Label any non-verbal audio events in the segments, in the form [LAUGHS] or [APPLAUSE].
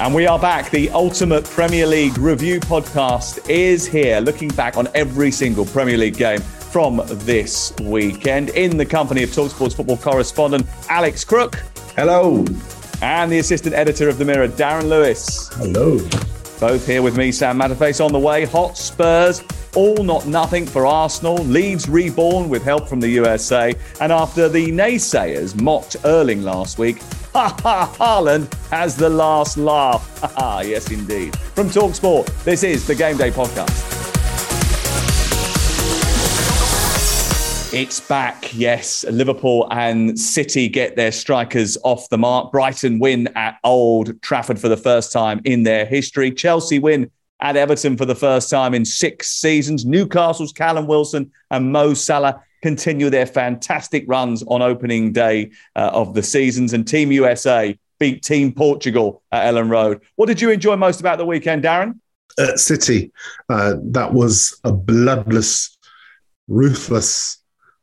And we are back. The Ultimate Premier League Review Podcast is here, looking back on every single Premier League game from this weekend in the company of Talksport's football correspondent Alex Crook. Hello. And the assistant editor of The Mirror, Darren Lewis. Hello. Both here with me, Sam Matterface, on the way. Hot Spurs, all not nothing for Arsenal. Leeds reborn with help from the USA. And after the naysayers mocked Erling last week, [LAUGHS] Ha ha! Haaland has the last laugh. Ha [LAUGHS] ha! Yes, indeed. From Talksport, this is the Game Day Podcast. It's back, yes. Liverpool and City get their strikers off the mark. Brighton win at Old Trafford for the first time in their history. Chelsea win at Everton for the first time in six seasons. Newcastle's Callum Wilson and Mo Salah continue their fantastic runs on opening day uh, of the seasons. And Team USA beat Team Portugal at Elland Road. What did you enjoy most about the weekend, Darren? At City, uh, that was a bloodless, ruthless,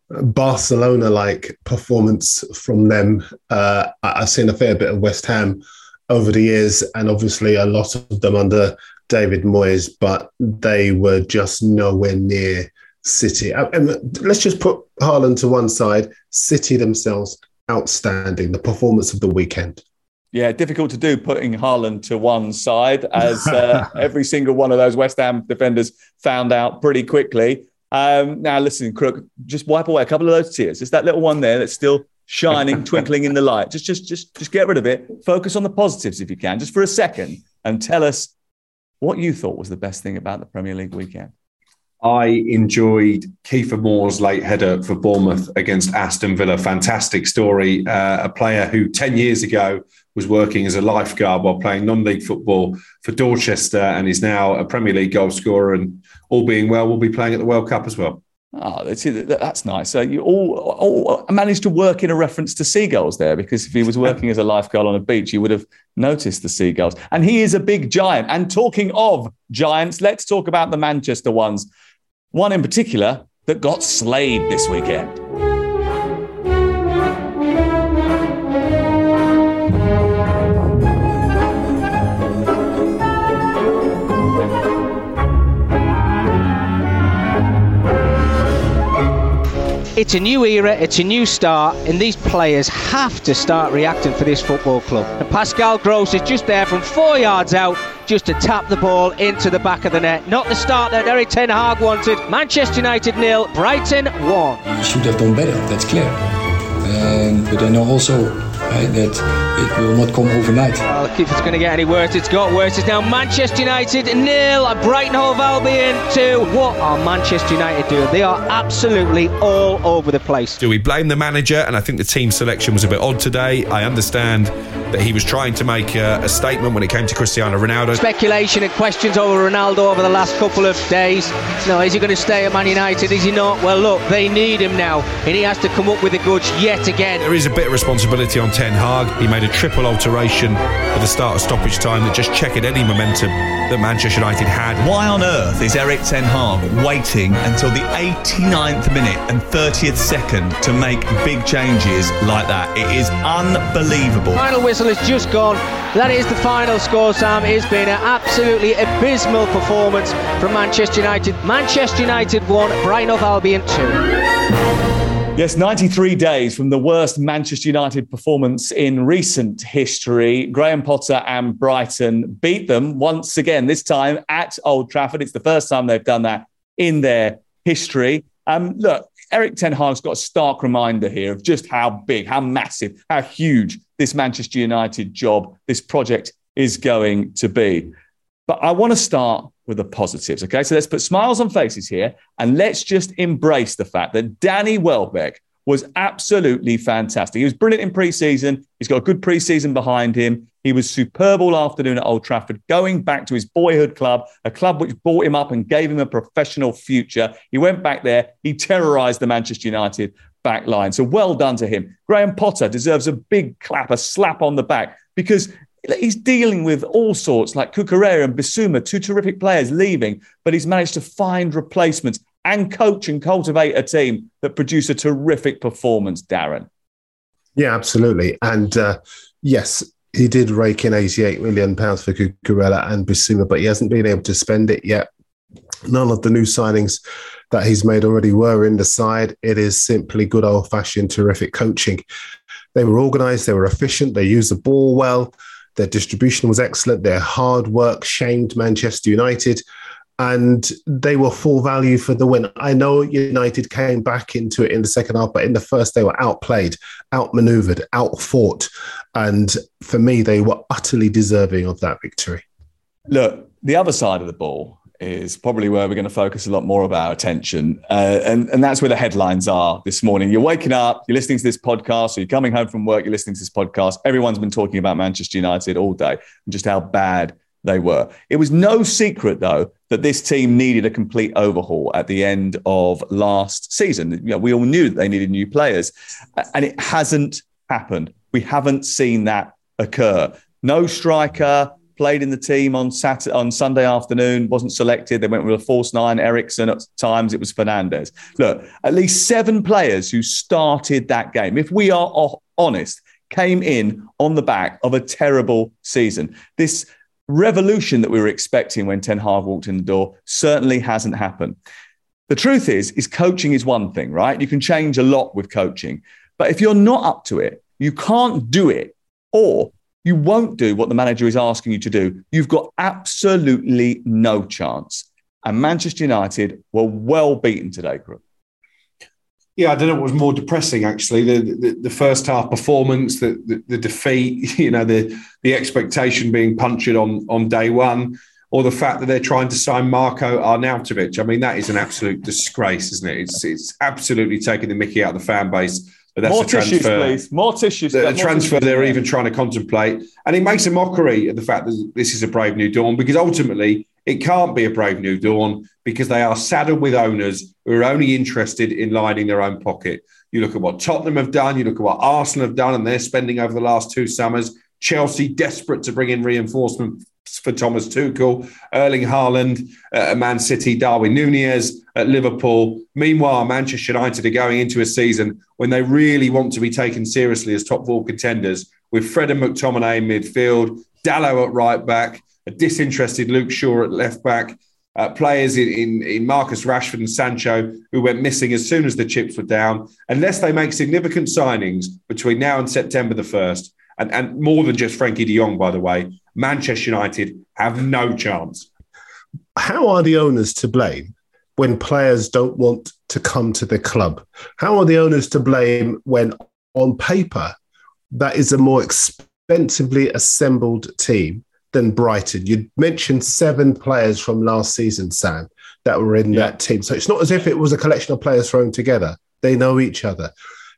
Barcelona like performance from them. Uh, I've seen a fair bit of West Ham over the years, and obviously a lot of them under David Moyes, but they were just nowhere near City. Uh, and let's just put Haaland to one side. City themselves, outstanding. The performance of the weekend. Yeah, difficult to do putting Haaland to one side, as uh, [LAUGHS] every single one of those West Ham defenders found out pretty quickly. Um, now, listen, Crook, just wipe away a couple of those tears. Just that little one there that's still shining, [LAUGHS] twinkling in the light. Just, just, just, just get rid of it. Focus on the positives if you can, just for a second, and tell us what you thought was the best thing about the Premier League weekend. I enjoyed Kiefer Moore's late header for Bournemouth against Aston Villa. Fantastic story. Uh, a player who 10 years ago was working as a lifeguard while playing non league football for Dorchester and is now a Premier League goal scorer. And all being well, will be playing at the World Cup as well. Oh, that's, that's nice. So you all, all, managed to work in a reference to seagulls there, because if he was working as a lifeguard on a beach, you would have noticed the seagulls. And he is a big giant. And talking of giants, let's talk about the Manchester ones. One in particular that got slayed this weekend. It's a new era, it's a new start, and these players have to start reacting for this football club. And Pascal Gross is just there from four yards out, just to tap the ball into the back of the net. Not the start that Erik Ten Hag wanted. Manchester United nil, Brighton one. You should have done better, that's clear. And, but I know also right, that it will not come overnight. Well, if it's going to get any worse, it's got worse. It's now Manchester United nil, at Brighton Hove Albion two. What are Manchester United doing? They are absolutely all over the place. Do we blame the manager? And I think the team selection was a bit odd today. I understand that he was trying to make a, a statement when it came to Cristiano Ronaldo. Speculation and questions over Ronaldo over the last couple of days. No, is he going to stay at Man United? Is he not? Well, look, they need him now, and he has to come up with the goods yet again. There is a bit of responsibility on Ten Hag. He made a triple alteration at the start of stoppage time that just checked any momentum that Manchester United had. Why on earth is Erik Ten Hag waiting until the 89th minute and 30th second to make big changes like that? It is unbelievable. Final whistle has just gone. That is the final score, Sam. It's been an absolutely abysmal performance from Manchester United. Manchester United won, Brighton of Albion 2. Yes, 93 days from the worst Manchester United performance in recent history. Graham Potter and Brighton beat them once again, this time at Old Trafford. It's the first time they've done that in their history. Um, look, Erik Ten Hag's got a stark reminder here of just how big, how massive, how huge this Manchester United job, this project is going to be. But I want to start with the positives. Okay, so let's put smiles on faces here and let's just embrace the fact that Danny Welbeck was absolutely fantastic. He was brilliant in pre-season. He's got a good pre-season behind him. He was superb all afternoon at Old Trafford, going back to his boyhood club, a club which brought him up and gave him a professional future. He went back there. He terrorised the Manchester United back line. So well done to him. Graham Potter deserves a big clap, a slap on the back, because he's dealing with all sorts like Cucurella and Bissouma, two terrific players leaving, but he's managed to find replacements and coach and cultivate a team that produce a terrific performance, Darren. Yeah, absolutely. And uh, yes, he did rake in 88 million pounds for Cucurella and Bissouma, but he hasn't been able to spend it yet. None of the new signings that he's made already were in the side. It is simply good old fashioned terrific coaching. They were organised, they were efficient, they used the ball well. Their distribution was excellent. Their hard work shamed Manchester United and they were full value for the win. I know United came back into it in the second half, but in the first, they were outplayed, outmaneuvered, outfought. And for me, they were utterly deserving of that victory. Look, the other side of the ball is probably where we're going to focus a lot more of our attention. Uh, and, and that's where the headlines are this morning. You're waking up, you're listening to this podcast, or you're coming home from work, you're listening to this podcast. Everyone's been talking about Manchester United all day and just how bad they were. It was no secret, though, that this team needed a complete overhaul at the end of last season. You know, we all knew that they needed new players, and it hasn't happened. We haven't seen that occur. No striker, played in the team on Saturday, on Sunday afternoon, wasn't selected. They went with a false nine, Eriksen. At times it was Fernandes. Look, at least seven players who started that game, if we are honest, came in on the back of a terrible season. This revolution that we were expecting when Ten Hag walked in the door certainly hasn't happened. The truth is, is coaching is one thing, right? You can change a lot with coaching, but if you're not up to it, you can't do it, or you won't do what the manager is asking you to do, you've got absolutely no chance. And Manchester United were well beaten today, Crook. Yeah, I don't know what was more depressing actually. The the, the first half performance, the, the, the defeat, [LAUGHS] you know, the the expectation being punctured on on day one, or the fact that they're trying to sign Marko Arnautovic. I mean, that is an absolute disgrace, isn't it? It's it's absolutely taking the Mickey out of the fan base more. Tissues, please. More tissues. The, the transfer tissues. they're even trying to contemplate. And it makes a mockery of the fact that this is a brave new dawn because ultimately it can't be a brave new dawn because they are saddled with owners who are only interested in lining their own pocket. You look at what Tottenham have done, you look at what Arsenal have done, and they're spending over the last two summers. Chelsea desperate to bring in reinforcement for Thomas Tuchel, Erling Haaland at Man City, Darwin Nunez at Liverpool. Meanwhile, Manchester United are going into a season when they really want to be taken seriously as top four contenders with Fred and McTominay in midfield, Dalot at right back, a disinterested Luke Shaw at left back, uh, players in, in, in, Marcus Rashford and Sancho who went missing as soon as the chips were down. Unless they make significant signings between now and September the 1st, and, and more than just Frenkie de Jong, by the way, Manchester United have no chance. How are the owners to blame when players don't want to come to the club? How are the owners to blame when, on paper, that is a more expensively assembled team than Brighton? You mentioned seven players from last season, Sam, that were in yeah. that team. So it's not as if it was a collection of players thrown together. They know each other.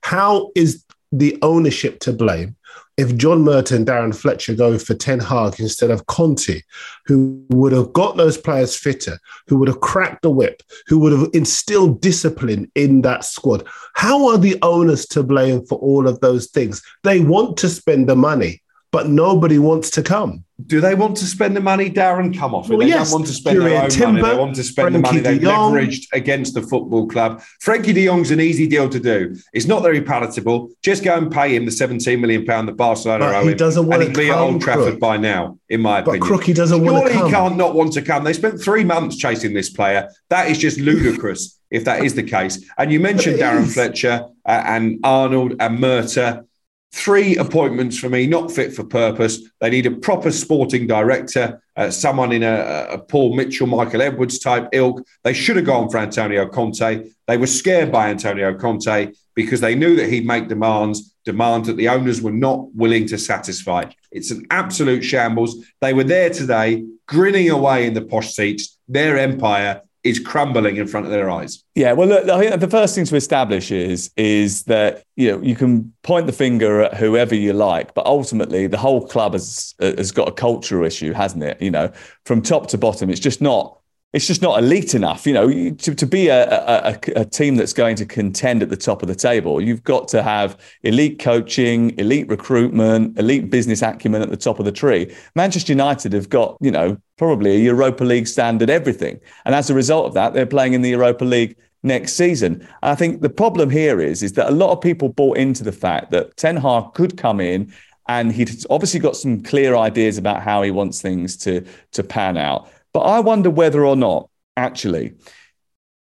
How is the ownership to blame if John Murtough, Darren Fletcher go for Ten Hag instead of Conte, who would have got those players fitter, who would have cracked the whip, who would have instilled discipline in that squad, how are the owners to blame for all of those things? They want to spend the money. But nobody wants to come. Do they want to spend the money, Darren? Come off it. Well, they yes. don't want to spend their own Timber, money. They want to spend the money they've leveraged against the football club. Frenkie de Jong's an easy deal to do. It's not very palatable. Just go and pay him the 17 million pound that Barcelona But owe he doesn't and wanna he'd be at Old Trafford Crook. by now, in my opinion. But. Crookie doesn't want to come. he can't not want to come. They spent three months chasing this player. That is just ludicrous if that is the case. And you mentioned Darren is. Fletcher uh, and Arnold and Murtough. Three appointments for me, not fit for purpose. They need a proper sporting director, uh, someone in a, a Paul Mitchell, Michael Edwards type ilk. They should have gone for Antonio Conte. They were scared by Antonio Conte because they knew that he'd make demands, demands that the owners were not willing to satisfy. It's an absolute shambles. They were there today, grinning away in the posh seats. Their empire is crumbling in front of their eyes. Yeah, well, look, I think the first thing to establish is is that you know you can point the finger at whoever you like, but ultimately the whole club has has got a cultural issue, hasn't it? You know, from top to bottom, it's just not it's just not elite enough. You know, to, to be a, a, a, team that's going to contend at the top of the table, you've got to have elite coaching, elite recruitment, elite business acumen at the top of the tree. Manchester United have got, you know, probably a Europa League standard everything. And as a result of that, they're playing in the Europa League next season. I think the problem here is, is that a lot of people bought into the fact that Ten Hag could come in and he'd obviously got some clear ideas about how he wants things to, to pan out. But I wonder whether or not, actually,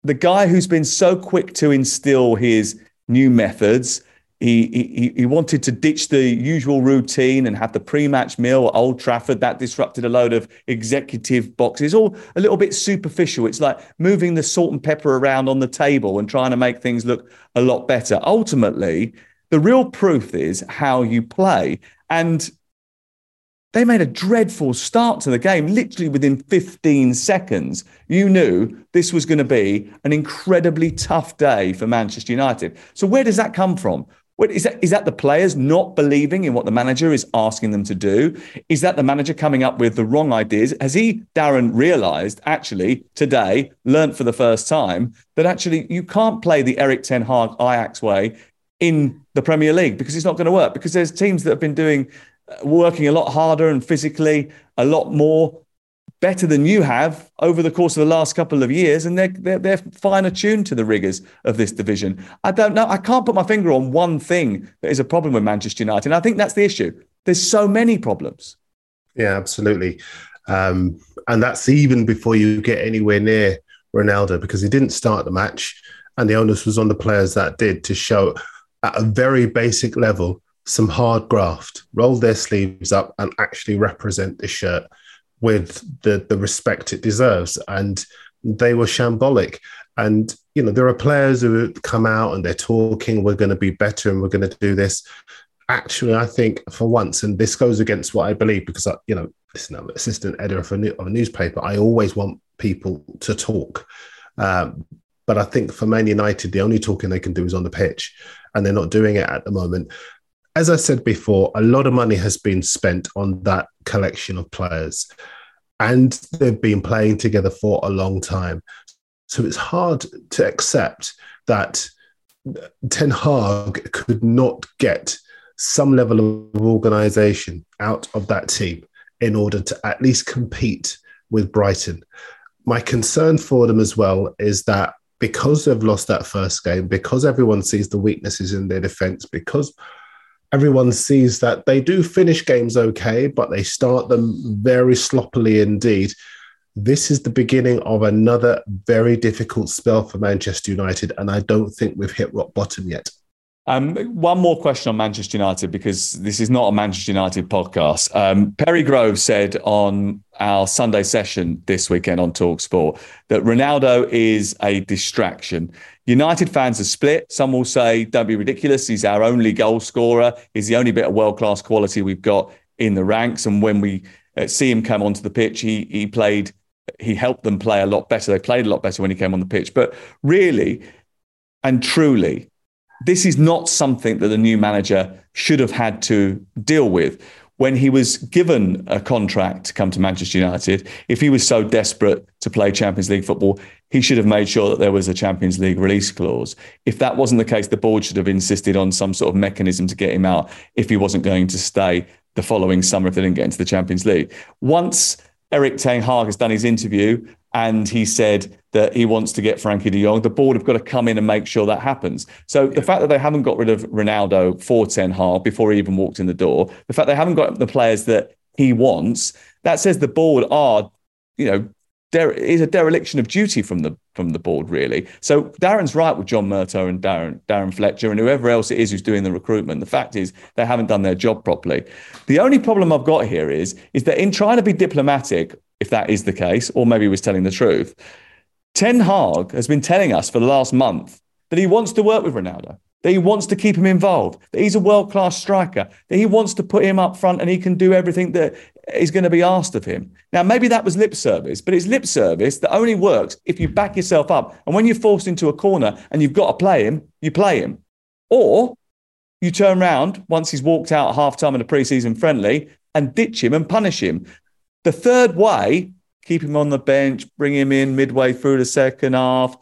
the guy who's been so quick to instill his new methods, he, he, he wanted to ditch the usual routine and have the pre-match meal at Old Trafford. That disrupted a load of executive boxes, all a little bit superficial. It's like moving the salt and pepper around on the table and trying to make things look a lot better. Ultimately, the real proof is how you play. And they made a dreadful start to the game. Literally within 15 seconds, you knew this was going to be an incredibly tough day for Manchester United. So, where does that come from? Is, that, is that the players not believing in what the manager is asking them to do? Is that the manager coming up with the wrong ideas? Has he, Darren, realised actually today, learnt for the first time that actually you can't play the Erik Ten Hag Ajax way in the Premier League because it's not going to work? Because there's teams that have been doing working a lot harder and physically a lot more better than you have over the course of the last couple of years, and they're they're, they're fine attuned to the rigors of this division. I don't know. I can't put my finger on one thing that is a problem with Manchester United. And I think that's the issue. There's so many problems. Yeah, absolutely. Um, and that's even before you get anywhere near Ronaldo because he didn't start the match, and the onus was on the players that did to show at a very basic level some hard graft, roll their sleeves up, and actually represent the shirt with the the respect it deserves. And they were shambolic. And you know, there are players who come out and they're talking, we're going to be better and we're going to do this. Actually, I think for once, and this goes against what I believe because I, you know, listen, I'm an assistant editor of a, new, of a newspaper. I always want people to talk. Um, but I think for Man United, the only talking they can do is on the pitch, and they're not doing it at the moment. As I said before, a lot of money has been spent on that collection of players, and they've been playing together for a long time. So it's hard to accept that Ten Hag could not get some level of organization out of that team in order to at least compete with Brighton. My concern for them as well is that because they've lost that first game, because everyone sees the weaknesses in their defense, because everyone sees that they do finish games okay, but they start them very sloppily indeed. This is the beginning of another very difficult spell for Manchester United, and I don't think we've hit rock bottom yet. Um, one more question on Manchester United because this is not a Manchester United podcast. Um, Perry Groves said on our Sunday session this weekend on Talk Sport that Ronaldo is a distraction. United fans are split. Some will say, "Don't be ridiculous. He's our only goal scorer. He's the only bit of world class quality we've got in the ranks." And when we uh, see him come onto the pitch, he he played. He helped them play a lot better. They played a lot better when he came on the pitch. But really and truly, this is not something that the new manager should have had to deal with. When he was given a contract to come to Manchester United, if he was so desperate to play Champions League football, he should have made sure that there was a Champions League release clause. If that wasn't the case, the board should have insisted on some sort of mechanism to get him out if he wasn't going to stay the following summer if they didn't get into the Champions League. Once Erik Ten Hag has done his interview and he said that he wants to get Frenkie de Jong, the board have got to come in and make sure that happens. So the fact that they haven't got rid of Ronaldo for Ten Hag before he even walked in the door, the fact they haven't got the players that he wants, that says the board are, you know, there is a dereliction of duty from the from the board, really. So Darren's right with John Murtough and Darren Darren Fletcher and whoever else it is who's doing the recruitment. The fact is they haven't done their job properly. The only problem I've got here is is that in trying to be diplomatic, if that is the case, or maybe he was telling the truth, Ten Hag has been telling us for the last month that he wants to work with Ronaldo that he wants to keep him involved, that he's a world class striker, that he wants to put him up front and he can do everything that is going to be asked of him. Now, maybe that was lip service, but it's lip service that only works if you back yourself up. And when you're forced into a corner and you've got to play him, you play him. Or you turn around once he's walked out at half time in a preseason friendly and ditch him and punish him. The third way, keep him on the bench, bring him in midway through the second half,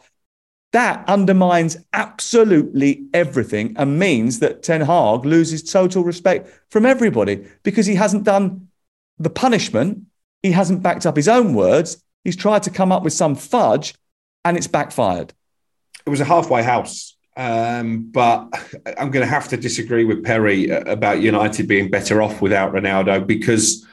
that undermines absolutely everything and means that Ten Hag loses total respect from everybody because he hasn't done the punishment. He hasn't backed up his own words. He's tried to come up with some fudge and it's backfired. It was a halfway house. Um, but I'm going to have to disagree with Perry about United being better off without Ronaldo because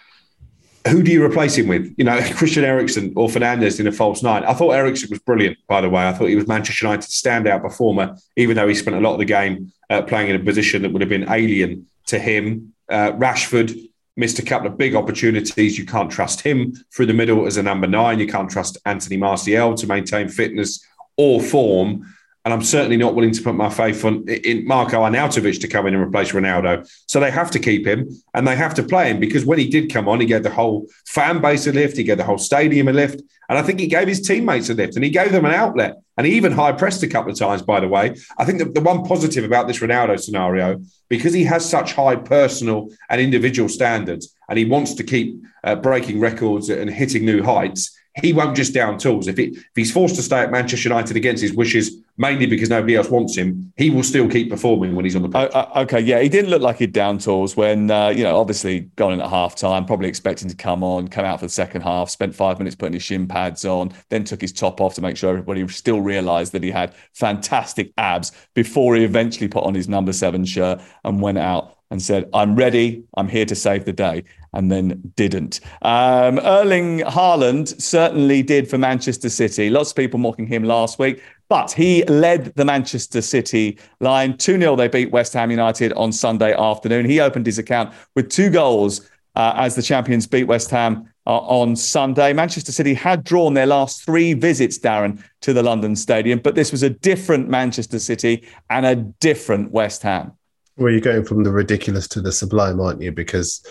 who do you replace him with? You know, [LAUGHS] Christian Eriksen or Fernandes in a false nine. I thought Eriksen was brilliant, by the way. I thought he was Manchester United's standout performer, even though he spent a lot of the game uh, playing in a position that would have been alien to him. Uh, Rashford missed a couple of big opportunities. You can't trust him through the middle as a number nine. You can't trust Anthony Martial to maintain fitness or form. And I'm certainly not willing to put my faith on in Marko Arnautovic to come in and replace Ronaldo. So they have to keep him and they have to play him because when he did come on, he gave the whole fan base a lift, he gave the whole stadium a lift. And I think he gave his teammates a lift and he gave them an outlet. And he even high pressed a couple of times, by the way. I think the, the one positive about this Ronaldo scenario, because he has such high personal and individual standards and he wants to keep uh, breaking records and hitting new heights, he won't just down tools. If, it, if he's forced to stay at Manchester United against his wishes, mainly because nobody else wants him, he will still keep performing when he's on the pitch. Uh, okay, yeah, he didn't look like he'd down tools when, uh, you know, obviously gone in at half time, probably expecting to come on, come out for the second half, spent five minutes putting his shin pads on, then took his top off to make sure everybody still realised that he had fantastic abs before he eventually put on his number seven shirt and went out and said, I'm ready, I'm here to save the day and then didn't. Um, Erling Haaland certainly did for Manchester City. Lots of people mocking him last week, but he led the Manchester City line. 2 0, they beat West Ham United on Sunday afternoon. He opened his account with two goals uh, as the champions beat West Ham uh, on Sunday. Manchester City had drawn their last three visits, Darren, to the London Stadium, but this was a different Manchester City and a different West Ham. Well, you're going from the ridiculous to the sublime, aren't you? Because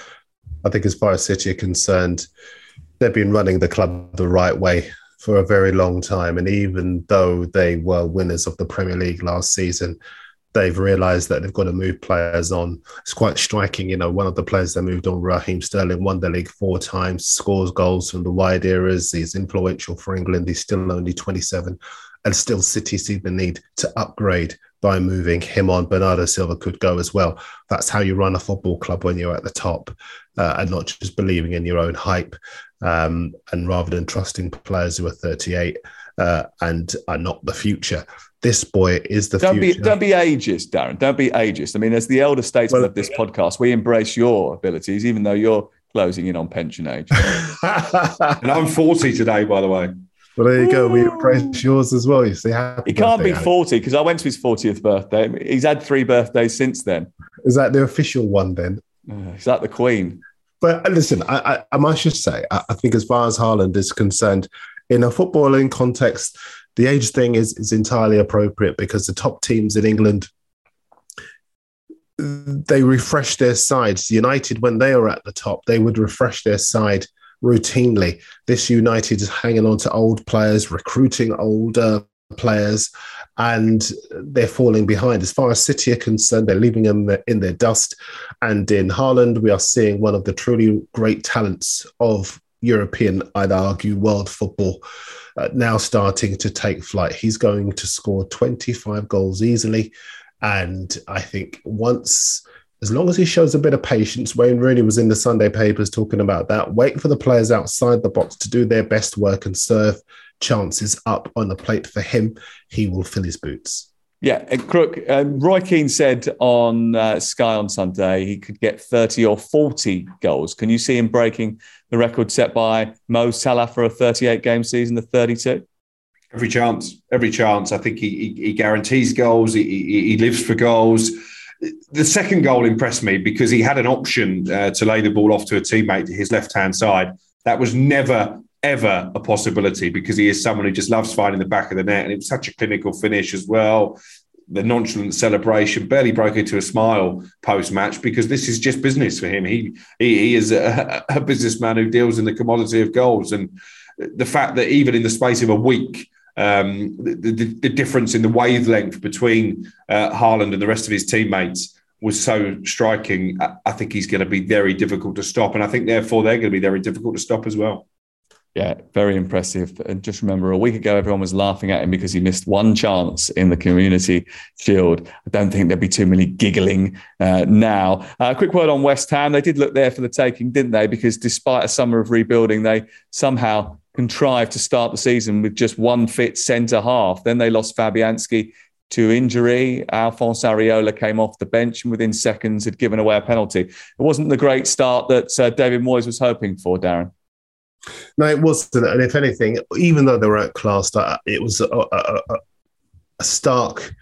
I think, as far as City are concerned, they've been running the club the right way for a very long time. And even though they were winners of the Premier League last season, they've realised that they've got to move players on. It's quite striking. You know, one of the players they moved on, Raheem Sterling, won the league four times, scores goals from the wide areas. He's influential for England. He's still only 27. And still, City see the need to upgrade by moving him on. Bernardo Silva could go as well. That's how you run a football club when you're at the top uh, and not just believing in your own hype. Um, and rather than trusting players who are 38 uh, and are not the future, this boy is the don't future. Be, don't be ageist, Darren. Don't be ageist. I mean, as the elder statesman well, of this podcast, we embrace your abilities, even though you're closing in on pension age. [LAUGHS] and I'm 40 today, by the way. Well, there you go. We embrace yours as well. You see, he can't be 40 because I went to his 40th birthday. He's had three birthdays since then. Is that the official one then? Uh, is that the Queen? But uh, listen, I, I, must just say, I, I, think as far as Haaland is concerned, in a footballing context, the age thing is, is entirely appropriate because the top teams in England they refresh their sides. United, when they are at the top, they would refresh their side routinely. This United is hanging on to old players, recruiting older players, and they're falling behind. As far as City are concerned, they're leaving them in their dust. And in Haaland, we are seeing one of the truly great talents of European, I'd argue, world football uh, now starting to take flight. He's going to score 25 goals easily. And I think once as long as he shows a bit of patience, Wayne Rooney was in the Sunday papers talking about that. Wait for the players outside the box to do their best work and serve chances up on the plate for him. He will fill his boots. Yeah, Crook. Um, Roy Keane said on uh, Sky on Sunday he could get 30 or 40 goals. Can you see him breaking the record set by Mo Salah for a 38 game season, the 32? Every chance, every chance. I think he, he, he guarantees goals. He, he, he, lives for goals. The second goal impressed me because he had an option uh, to lay the ball off to a teammate to his left hand side. That was never ever a possibility because he is someone who just loves finding the back of the net. And it was such a clinical finish as well. The nonchalant celebration barely broke into a smile post match because this is just business for him. He he, he is a, a, businessman who deals in the commodity of goals, and the fact that even in the space of a week, um, the, the, the, difference in the wavelength between uh, Haaland and the rest of his teammates was so striking. I, I think he's going to be very difficult to stop, and I think therefore they're going to be very difficult to stop as well. Yeah, very impressive. And just remember, a week ago, everyone was laughing at him because he missed one chance in the Community Shield. I don't think there'd be too many giggling uh, now. A uh, quick word on West Ham. They did look there for the taking, didn't they? Because despite a summer of rebuilding, they somehow contrived to start the season with just one fit centre half. Then they lost Fabianski to injury. Alphonse Areola came off the bench and within seconds had given away a penalty. It wasn't the great start that uh, David Moyes was hoping for, Darren. No, it wasn't. And if anything, even though they were outclassed, it was a, a, a stark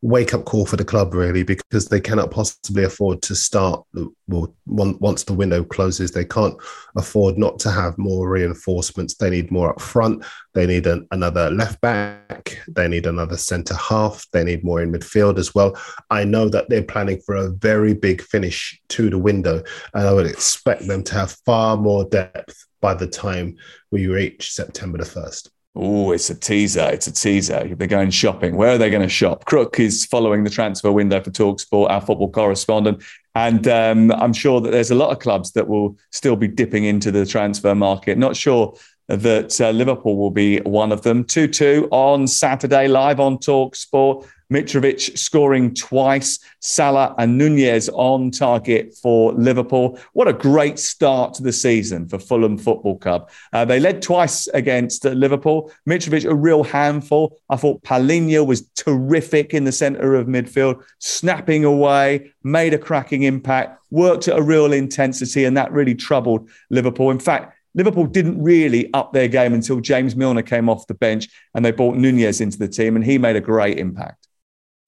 wake up call for the club, really, because they cannot possibly afford to start. Well, once the window closes, they can't afford not to have more reinforcements. They need more up front. They need an, another left back. They need another centre half. They need more in midfield as well. I know that they're planning for a very big finish to the window, and I would expect them to have far more depth by the time we reach September the 1st. Oh, it's a teaser. It's a teaser. They're going shopping. Where are they going to shop? Crook is following the transfer window for Talksport, our football correspondent. And um, I'm sure that there's a lot of clubs that will still be dipping into the transfer market. Not sure that uh, Liverpool will be one of them. 2 2 on Saturday, live on Talksport. Mitrovic scoring twice, Salah and Nunez on target for Liverpool. What a great start to the season for Fulham Football Club. Uh, they led twice against uh, Liverpool. Mitrovic, a real handful. I thought Palhinha was terrific in the centre of midfield, snapping away, made a cracking impact, worked at a real intensity, and that really troubled Liverpool. In fact, Liverpool didn't really up their game until James Milner came off the bench and they brought Nunez into the team, and he made a great impact.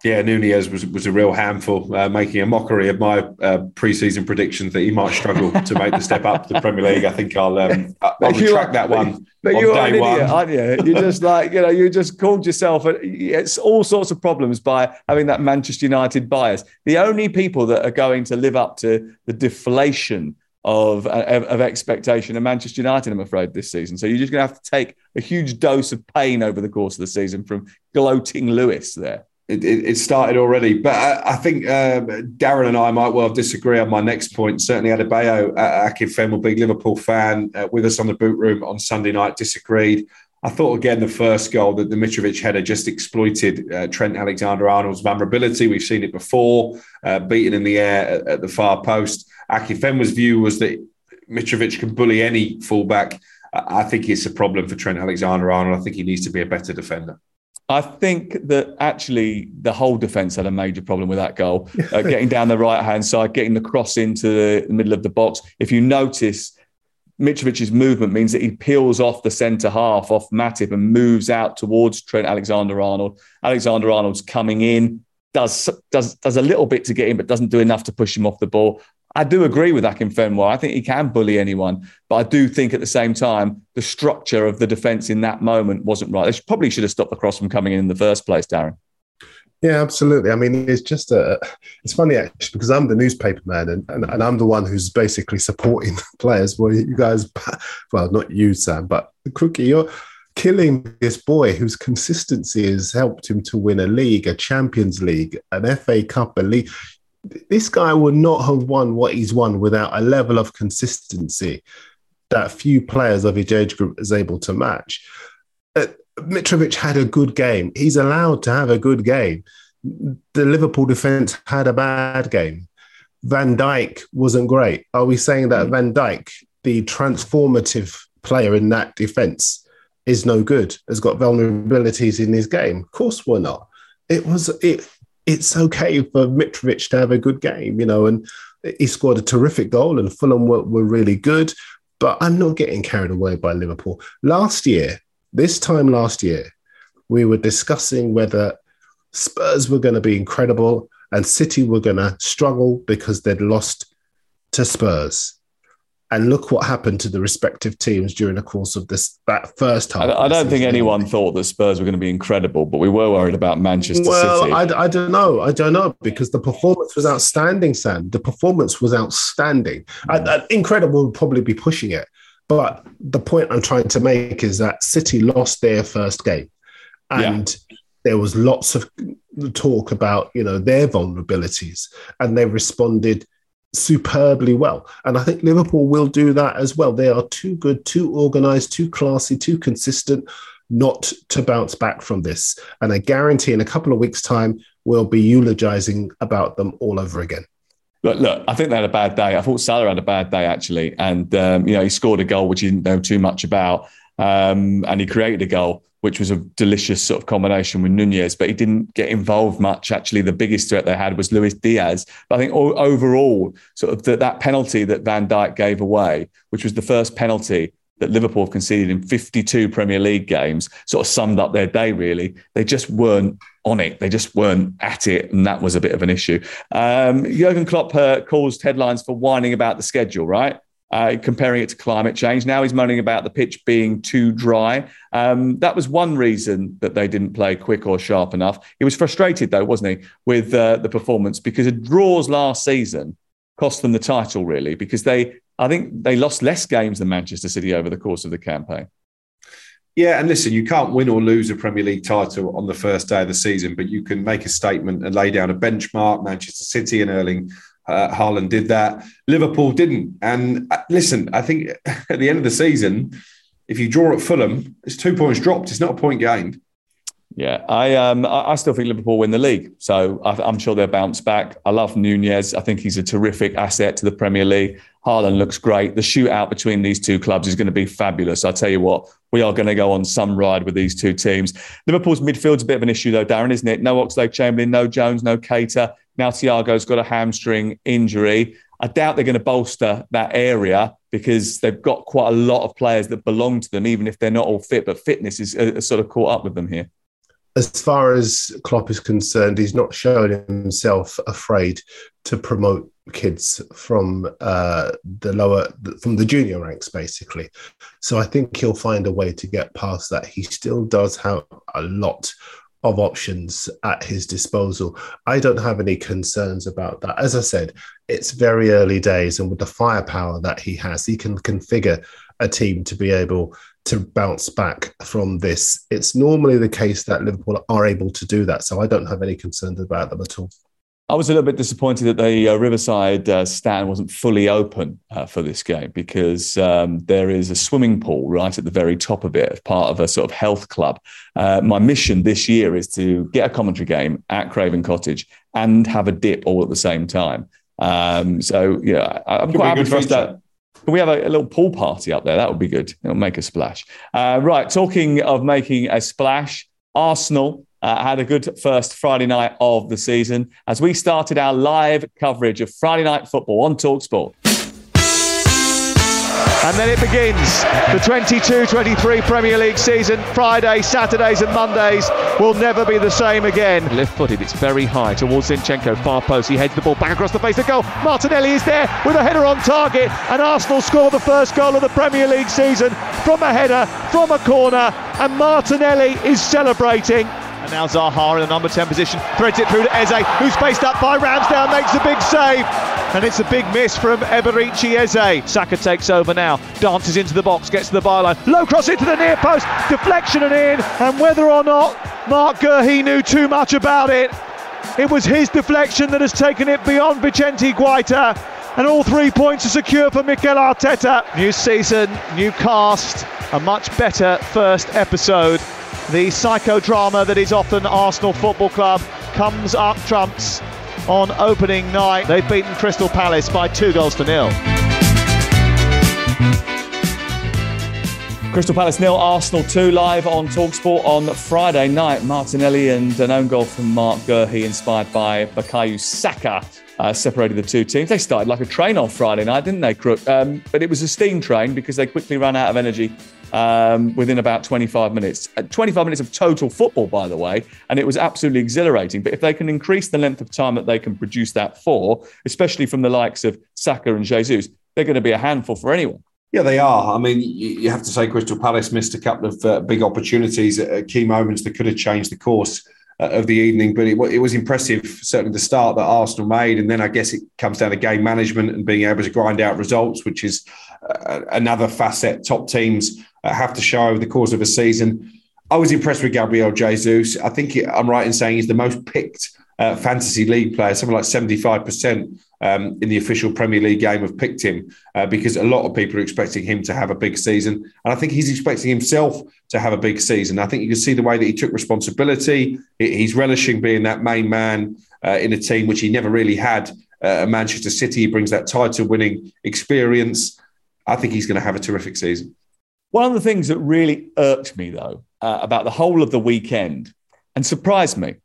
Yeah, Nunez was was a real handful, uh, making a mockery of my uh, preseason predictions that he might struggle to make the step up to the Premier League. I think I'll um, [LAUGHS] I'll retract that one. But you are an idiot, one. aren't you? You just like you know you just called yourself. A, it's all sorts of problems by having that Manchester United bias. The only people that are going to live up to the deflation of, of, of expectation of Manchester United, I'm afraid, this season. So you're just going to have to take a huge dose of pain over the course of the season from gloating Lewis there it, it, started already. But I, I think uh, Darren and I might well disagree on my next point. Certainly, Adebayo, uh, Akinfenwa, big Liverpool fan, uh, with us on the boot room on Sunday night, disagreed. I thought again the first goal that the Mitrovic header just exploited uh, Trent Alexander-Arnold's vulnerability. We've seen it before, uh, beaten in the air at, at the far post. Akinfenwa's view was that Mitrovic can bully any fullback. I think it's a problem for Trent Alexander-Arnold. I think he needs to be a better defender. I think that actually the whole defence had a major problem with that goal, uh, [LAUGHS] getting down the right hand side, getting the cross into the, the middle of the box. If you notice, Mitrovic's movement means that he peels off the centre half, off Matip, and moves out towards Trent Alexander Arnold. Alexander Arnold's coming in, does, does, does a little bit to get in, but doesn't do enough to push him off the ball. I do agree with Akinfenwa. I think he can bully anyone, but I do think at the same time the structure of the defence in that moment wasn't right. They probably should have stopped the cross from coming in in the first place, Darren. Yeah, absolutely. I mean, it's just a. It's funny actually because I'm the newspaper man and, and, and I'm the one who's basically supporting the [LAUGHS] players. Well, you guys, [LAUGHS] well, not you, Sam, but Crookie, you're killing this boy whose consistency has helped him to win a league, a Champions League, an FA Cup, a league this guy would not have won what he's won without a level of consistency that few players of his age group is able to match. Uh, Mitrovic had a good game. He's allowed to have a good game. The Liverpool defence had a bad game. Van Dijk wasn't great. Are we saying that mm. Van Dijk, the transformative player in that defense, is no good? Has got vulnerabilities in his game? Of course, we're not. It was it. It's okay for Mitrovic to have a good game, you know, and he scored a terrific goal, and Fulham were, were really good. But I'm not getting carried away by Liverpool. Last year, this time last year, we were discussing whether Spurs were going to be incredible and City were going to struggle because they'd lost to Spurs. And look what happened to the respective teams during the course of this that first half. I, I don't think anyone thought that Spurs were going to be incredible, but we were worried about Manchester well, City. Well, I, I don't know. I don't know because the performance was outstanding, Sam. The performance was outstanding. Mm. I, I, incredible would probably be pushing it. But the point I'm trying to make is that City lost their first game. And yeah. there was lots of talk about, you know, their vulnerabilities. And they responded superbly well. And I think Liverpool will do that as well. They are too good, too organized, too classy, too consistent not to bounce back from this. And I guarantee in a couple of weeks' time, we'll be eulogizing about them all over again. Look, look, I think they had a bad day. I thought Salah had a bad day actually, and um, you know he scored a goal which he didn't know too much about, um, and he created a goal which was a delicious sort of combination with Nunez, but he didn't get involved much. Actually, the biggest threat they had was Luis Diaz. But I think overall, sort of the, that penalty that Van Dijk gave away, which was the first penalty that Liverpool have conceded in 52 Premier League games, sort of summed up their day, really. They just weren't on it. They just weren't at it. And that was a bit of an issue. Um, Jurgen Klopp uh, caused headlines for whining about the schedule, right? Uh, comparing it to climate change. Now he's moaning about the pitch being too dry. Um, that was one reason that they didn't play quick or sharp enough. He was frustrated, though, wasn't he, with uh, the performance because the draws last season cost them the title, really, because they, I think they lost less games than Manchester City over the course of the campaign. Yeah, and listen, you can't win or lose a Premier League title on the first day of the season, but you can make a statement and lay down a benchmark. Manchester City and Erling uh, Haaland did that. Liverpool didn't. And uh, listen, I think [LAUGHS] at the end of the season, if you draw at Fulham, it's two points dropped. It's not a point gained. Yeah, I um I still think Liverpool win the league, so I, am sure they'll bounce back. I love Nunez. I think he's a terrific asset to the Premier League. Haaland looks great. The shootout between these two clubs is going to be fabulous. I tell you what, we are going to go on some ride with these two teams. Liverpool's midfield's a bit of an issue though, Darren, isn't it? No Oxlade Chamberlain, no Jones, no Keita. Now Thiago's got a hamstring injury. I doubt they're going to bolster that area because they've got quite a lot of players that belong to them, even if they're not all fit. But fitness is uh, sort of caught up with them here as far as Klopp is concerned, he's not showing himself afraid to promote kids from uh, the lower, from the junior ranks, basically. So I think he'll find a way to get past that. He still does have a lot of options at his disposal. I don't have any concerns about that. As I said, it's very early days, and with the firepower that he has, he can configure a team to be able to bounce back from this. It's normally the case that Liverpool are able to do that. So I don't have any concerns about them at all. I was a little bit disappointed that the uh, Riverside uh, stand wasn't fully open uh, for this game because um, there is a swimming pool right at the very top of it, as part of a sort of health club. Uh, my mission this year is to get a commentary game at Craven Cottage and have a dip all at the same time. Um, so yeah, I'm Could quite happy for us that can we have a, a, little pool party up there? That would be good. It'll make a splash. Uh, right. Talking of making a splash, Arsenal uh, had a good first Friday night of the season as we started our live coverage of Friday night football on Talksport. And then it begins. The 22 23 Premier League season. Friday, Saturdays, and Mondays will never be the same again. Left footed, it's very high towards Zinchenko, far post. He heads the ball back across the face of goal. Martinelli is there with a header on target. And Arsenal score the first goal of the Premier League season from a header, from a corner. And Martinelli is celebrating. Now Zaha in the number 10 position, threads it through to Eze, who's spaced up by Ramsdale, makes a big save. And it's a big miss from Eberechi Eze. Saka takes over now, dances into the box, gets to the byline, low cross into the near post, deflection and in. And whether or not Marc Guehi knew too much about it, it was his deflection that has taken it beyond Vicente Guaita. And all three points are secure for Mikel Arteta. New season, new cast, a much better first episode the psychodrama that is often Arsenal Football Club comes up trumps on opening night. They've beaten Crystal Palace by two goals to nil. Crystal Palace nil, Arsenal 2 live on Talksport on Friday night. Martinelli and an own goal from Marc Guehi, inspired by Bukayo Saka, uh, separated the two teams. They started like a train on Friday night, didn't they, Crook? Um, but it was a steam train because they quickly ran out of energy um, within about 25 minutes. Uh, 25 minutes of total football, by the way, and it was absolutely exhilarating. But if they can increase the length of time that they can produce that for, especially from the likes of Saka and Jesus, they're going to be a handful for anyone. Yeah, they are. I mean, you have to say Crystal Palace missed a couple of uh, big opportunities at key moments that could have changed the course uh, of the evening. But it, it, was impressive, certainly the start that Arsenal made. And then I guess it comes down to game management and being able to grind out results, which is uh, another facet top teams uh, have to show over the course of a season. I was impressed with Gabriel Jesus. I think I'm right in saying he's the most picked uh, fantasy league player, something like 75% um, in the official Premier League game have picked him uh, because a lot of people are expecting him to have a big season. And I think he's expecting himself to have a big season. I think you can see the way that he took responsibility. He's relishing being that main man uh, in a team which he never really had uh, Manchester City. He brings that title winning experience. I think he's going to have a terrific season. One of the things that really irked me, though, uh, about the whole of the weekend and surprised me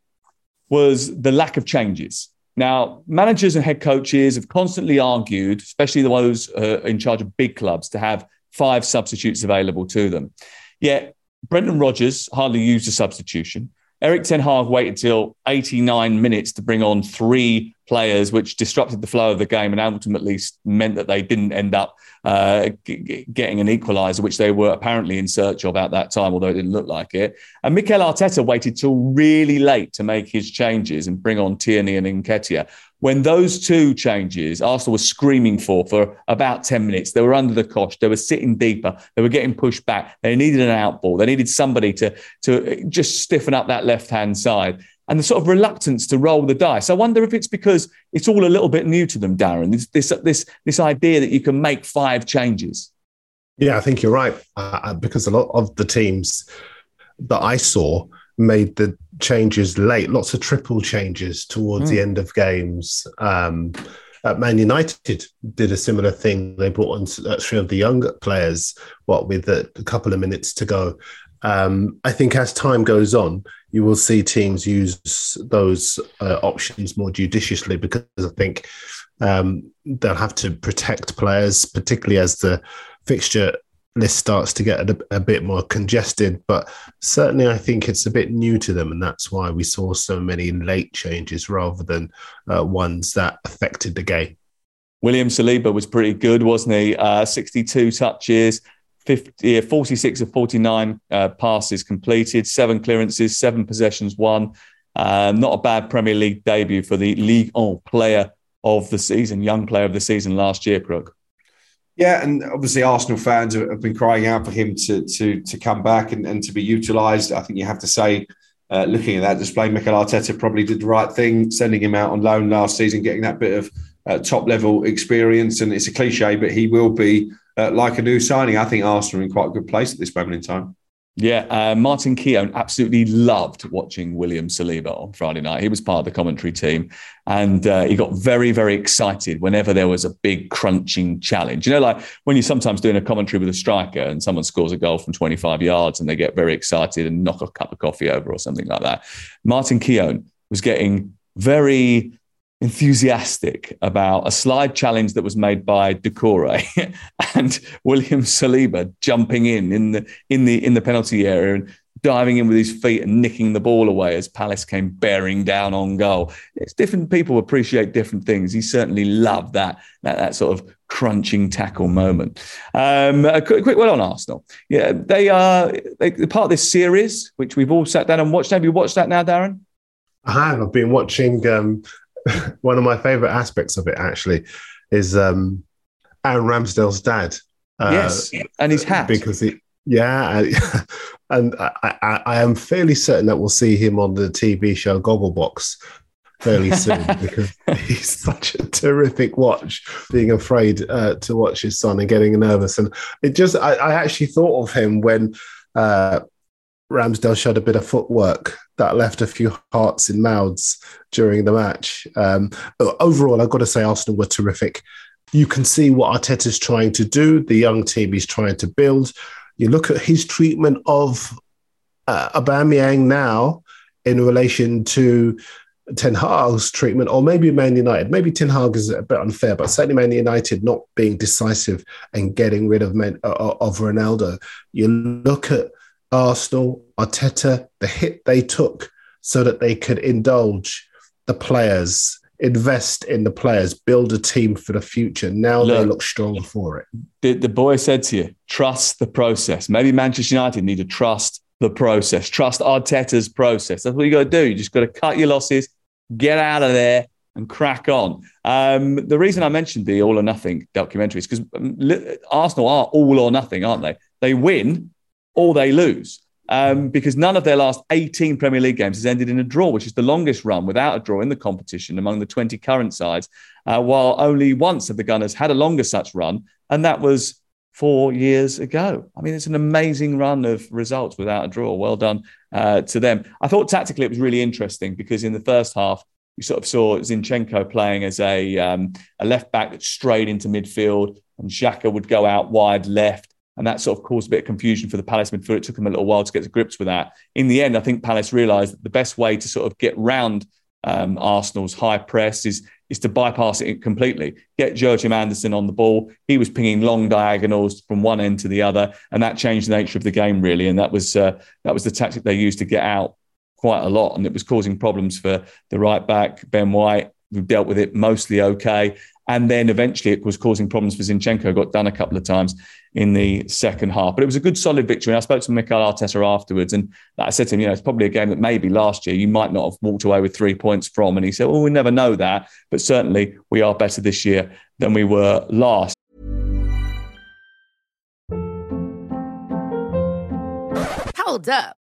was the lack of changes. Now, managers and head coaches have constantly argued, especially the ones uh, in charge of big clubs, to have five substitutes available to them. Yet, Brendan Rodgers hardly used a substitution. Erik Ten Hag waited till 89 minutes to bring on three players, which disrupted the flow of the game and ultimately meant that they didn't end up uh, g- getting an equaliser, which they were apparently in search of at that time, although it didn't look like it. And Mikel Arteta waited till really late to make his changes and bring on Tierney and Nketiah. When those two changes, Arsenal was screaming for for about 10 minutes. They were under the cosh. They were sitting deeper. They were getting pushed back. They needed an outball. They needed somebody to, to just stiffen up that left hand side and the sort of reluctance to roll the dice. I wonder if it's because it's all a little bit new to them, Darren. This this this, this idea that you can make five changes. Yeah, I think you're right uh, because a lot of the teams that I saw made the changes late, lots of triple changes towards mm. the hmm. end of games. Um, Man United did a similar thing. They brought on uh, three of the younger players, what with a, a couple of minutes to go. Um, I think as time goes on, you will see teams use those uh, options more judiciously because I think um, they'll have to protect players, particularly as the fixture list starts to get a, a, bit more congested. But certainly, I think it's a bit new to them, and that's why we saw so many late changes rather than uh, ones that affected the game. William Saliba was pretty good, wasn't he? Uh, 62 touches, 50, 46 of 49 uh, passes completed, seven clearances, seven possessions won. Uh, not a bad Premier League debut for the Ligue 1 player of the season, young player of the season last year, Crook. Yeah, and obviously Arsenal fans have been crying out for him to to to come back and, and to be utilised. I think you have to say, uh, looking at that display, Mikel Arteta probably did the right thing, sending him out on loan last season, getting that bit of uh, top level experience. And it's a cliche, but he will be uh, like a new signing. I think Arsenal are in quite a good place at this moment in time. Yeah, uh, Martin Keown absolutely loved watching William Saliba on Friday night. He was part of the commentary team and uh, he got very, very excited whenever there was a big crunching challenge. You know, like when you're sometimes doing a commentary with a striker and someone scores a goal from 25 yards and they get very excited and knock a cup of coffee over or something like that. Martin Keown was getting very enthusiastic about a slide challenge that was made by Doucouré [LAUGHS] and William Saliba jumping in in the in the in the penalty area and diving in with his feet and nicking the ball away as Palace came bearing down on goal. It's different people appreciate different things. He certainly loved that that, that sort of crunching tackle moment. Um, a quick, quick word on Arsenal. Yeah, they are they, part of this series which we've all sat down and watched. Have you watched that now, Darren? I have. I've been watching um, [LAUGHS] one of my favorite aspects of it actually is um, Aaron Ramsdale's dad. Uh, yes, and his hat because he. Yeah, and [LAUGHS] I, I, I, am fairly certain that we'll see him on the TV show Gogglebox fairly soon [LAUGHS] because he's such a terrific watch. Being afraid uh, to watch his son and getting nervous, and it just I, I actually thought of him when uh, Ramsdale showed a bit of footwork that left a few hearts in mouths during the match. Um, overall, I've got to say Arsenal were terrific. You can see what Arteta's trying to do, the young team he's trying to build. You look at his treatment of uh, Aubameyang now in relation to Ten Hag's treatment, or maybe Man United. Maybe Ten Hag is a bit unfair, but certainly Man United not being decisive and getting rid of uh, of Ronaldo. You look at Arsenal, Arteta, the hit they took so that they could indulge the players, invest in the players, build a team for the future. Now look, they look stronger for it. The, the boy said to you, trust the process. Maybe Manchester United need to trust the process, trust Arteta's process. That's what you got to do. You just got to cut your losses, get out of there, and crack on. Um, the reason I mentioned the All or Nothing documentary is because um, Arsenal are all or nothing, aren't they? They win or they lose. Um, because none of their last 18 Premier League games has ended in a draw, which is the longest run without a draw in the competition among the 20 current sides, uh, while only once have the Gunners had a longer such run, and that was four years ago. I mean, it's an amazing run of results without a draw. Well done uh, to them. I thought tactically it was really interesting because in the first half, you sort of saw Zinchenko playing as a, um, a left back that strayed into midfield, and Xhaka would go out wide left and that sort of caused a bit of confusion for the Palace midfield. It took them a little while to get to grips with that. In the end, I think Palace realised that the best way to sort of get round um, Arsenal's high press is is to bypass it completely. Get Joachim Andersen on the ball. He was pinging long diagonals from one end to the other, and that changed the nature of the game really. And that was uh, that was the tactic they used to get out quite a lot, and it was causing problems for the right back Ben White, who dealt with it mostly okay. And then eventually it was causing problems for Zinchenko, got done a couple of times in the second half. But it was a good, solid victory. And I spoke to Mikel Arteta afterwards, and I said to him, you know, it's probably a game that maybe last year you might not have walked away with three points from. And he said, well, we never know that. But certainly we are better this year than we were last. Hold up.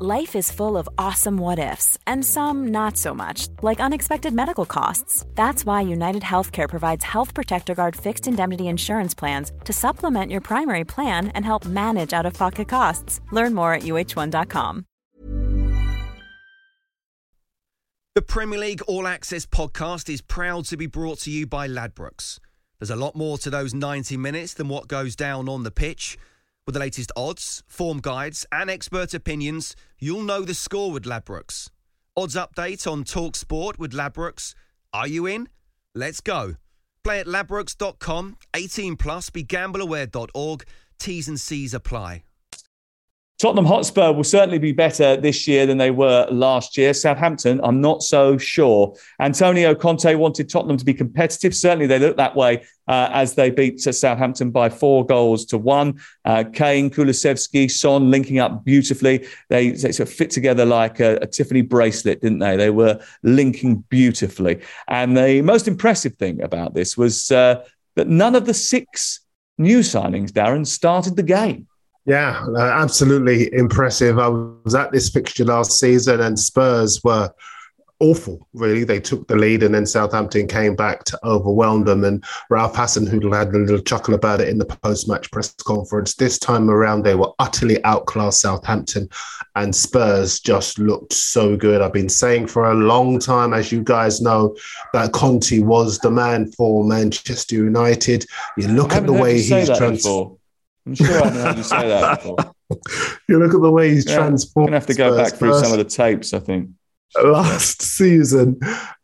Life is full of awesome what ifs, and some not so much, like unexpected medical costs. That's why United Healthcare provides Health Protector Guard fixed indemnity insurance plans to supplement your primary plan and help manage out of pocket costs. Learn more at uh1.com. The Premier League All Access podcast is proud to be brought to you by Ladbrokes. There's a lot more to those 90 minutes than what goes down on the pitch. With the latest odds, form guides, and expert opinions, you'll know the score with Ladbrokes. Odds update on Talk Sport with Ladbrokes. Are you in? Let's go. Play at ladbrokes.com, 18 plus, begambleaware.org. T's and C's apply. Tottenham Hotspur will certainly be better this year than they were last year. Southampton, I'm not so sure. Antonio Conte wanted Tottenham to be competitive. Certainly, they looked that way uh, as they beat Southampton by four goals to one. Uh, Kane, Kulusevski, Son linking up beautifully. They, they sort of fit together like a, a Tiffany bracelet, didn't they? They were linking beautifully. And the most impressive thing about this was uh, that none of the six new signings, Darren, started the game. Yeah, absolutely impressive. I was at this fixture last season, and Spurs were awful, really. They took the lead, and then Southampton came back to overwhelm them. And Ralph Hasenhüttl had a little chuckle about it in the post match press conference. This time around, they were utterly outclassed Southampton, and Spurs just looked so good. I've been saying for a long time, as you guys know, that Conte was the man for Manchester United. You look at the way he's transformed. I'm sure I know how you say that before. [LAUGHS] you look at the way he's yeah, transformed. Gonna have to go back through some of the tapes, I think. Last season,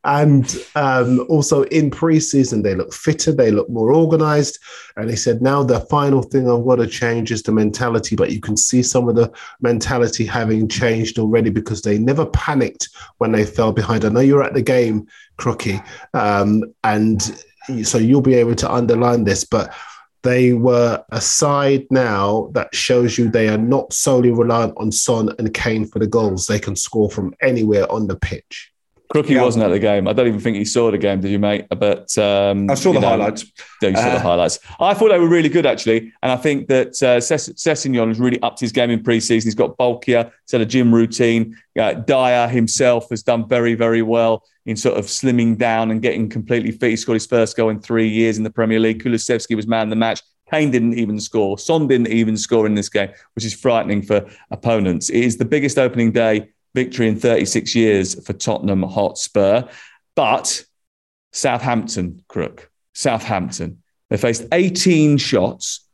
and um, also in pre-season, they look fitter, they look more organized. And he said, now the final thing I've got to change is the mentality. But you can see some of the mentality having changed already because they never panicked when they fell behind. I know you're at the game, Crookie, um, and so you'll be able to underline this, but they were a side now that shows you they are not solely reliant on Son and Kane for the goals. They can score from anywhere on the pitch. Crookie yeah. wasn't at the game. I don't even think he saw the game, did you, mate? But um, I saw the know, highlights. Yeah, you saw uh, the highlights. I thought they were really good, actually. And I think that uh, Sessegnon has really upped his game in pre-season. He's got bulkier, he's had a gym routine. Uh, Dier himself has done very, very well in sort of slimming down and getting completely fit. He scored his first goal in three years in the Premier League. Kulusevski was man of the match. Kane didn't even score. Son didn't even score in this game, which is frightening for opponents. It is the biggest opening day victory in 36 years for Tottenham Hotspur. But Southampton, Crook, Southampton, they faced 18 shots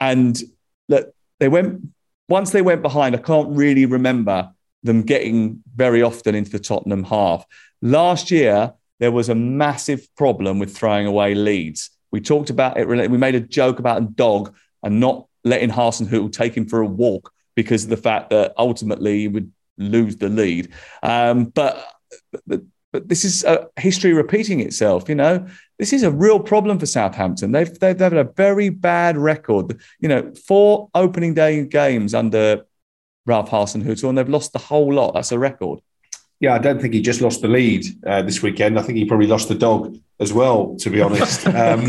and look, they went, once they went behind, I can't really remember them getting very often into the Tottenham half. Last year, there was a massive problem with throwing away leads. We talked about it, we made a joke about a dog and not letting Hasenhüttl take him for a walk because of the fact that ultimately he would lose the lead. Um, but, but, but this is history repeating itself. You know, this is a real problem for Southampton. They've they've, they've had a very bad record. You know, four opening day games under Ralph Hasenhüttl, and they've lost the whole lot. That's a record. Yeah, I don't think he just lost the lead uh, this weekend. I think he probably lost the dog as well, to be honest. [LAUGHS] Um,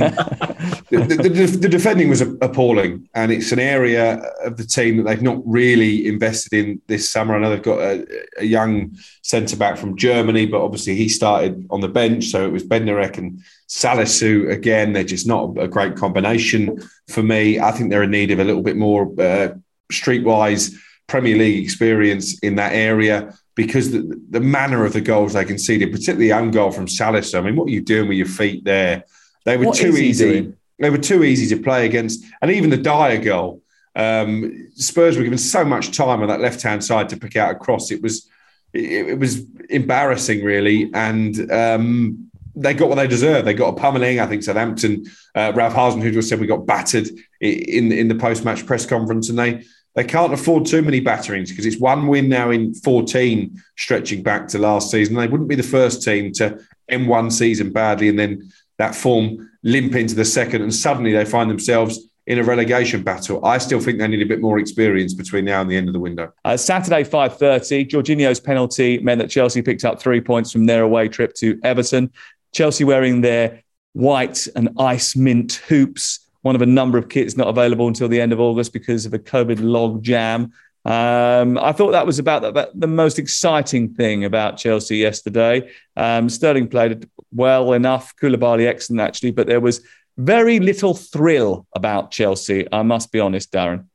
the, the, the, defending was appalling, and it's an area of the team that they've not really invested in this summer. I know they've got a, a young centre back from Germany, but obviously he started on the bench, so it was Bednarek and Salisu again. They're just not a great combination for me. I think they're in need of a little bit more uh, streetwise Premier League experience in that area because the, the manner of the goals they conceded, particularly the own goal from Salisu. I mean, what are you doing with your feet there? They were what too easy. They were too easy to play against, and even the Dier goal. Um, Spurs were given so much time on that left hand side to pick out a cross. It was it, it was embarrassing, really, and um, they got what they deserved. They got a pummeling. I think Southampton, uh, Ralph Hasenhüttl said we got battered in in the post match press conference, and they they can't afford too many batterings because it's one win now in 14, stretching back to last season. They wouldn't be the first team to end one season badly and then that form limp into the second, and suddenly they find themselves in a relegation battle. I still think they need a bit more experience between now and the end of the window. Uh, Saturday, 5.30, Jorginho's penalty meant that Chelsea picked up three points from their away trip to Everton. Chelsea wearing their white and ice mint hoops one of a number of kits not available until the end of August because of a COVID log jam. Um, I thought that was about the, about the, most exciting thing about Chelsea yesterday. Um, Sterling played well enough, Koulibaly excellent actually, but there was very little thrill about Chelsea. I must be honest, Darren.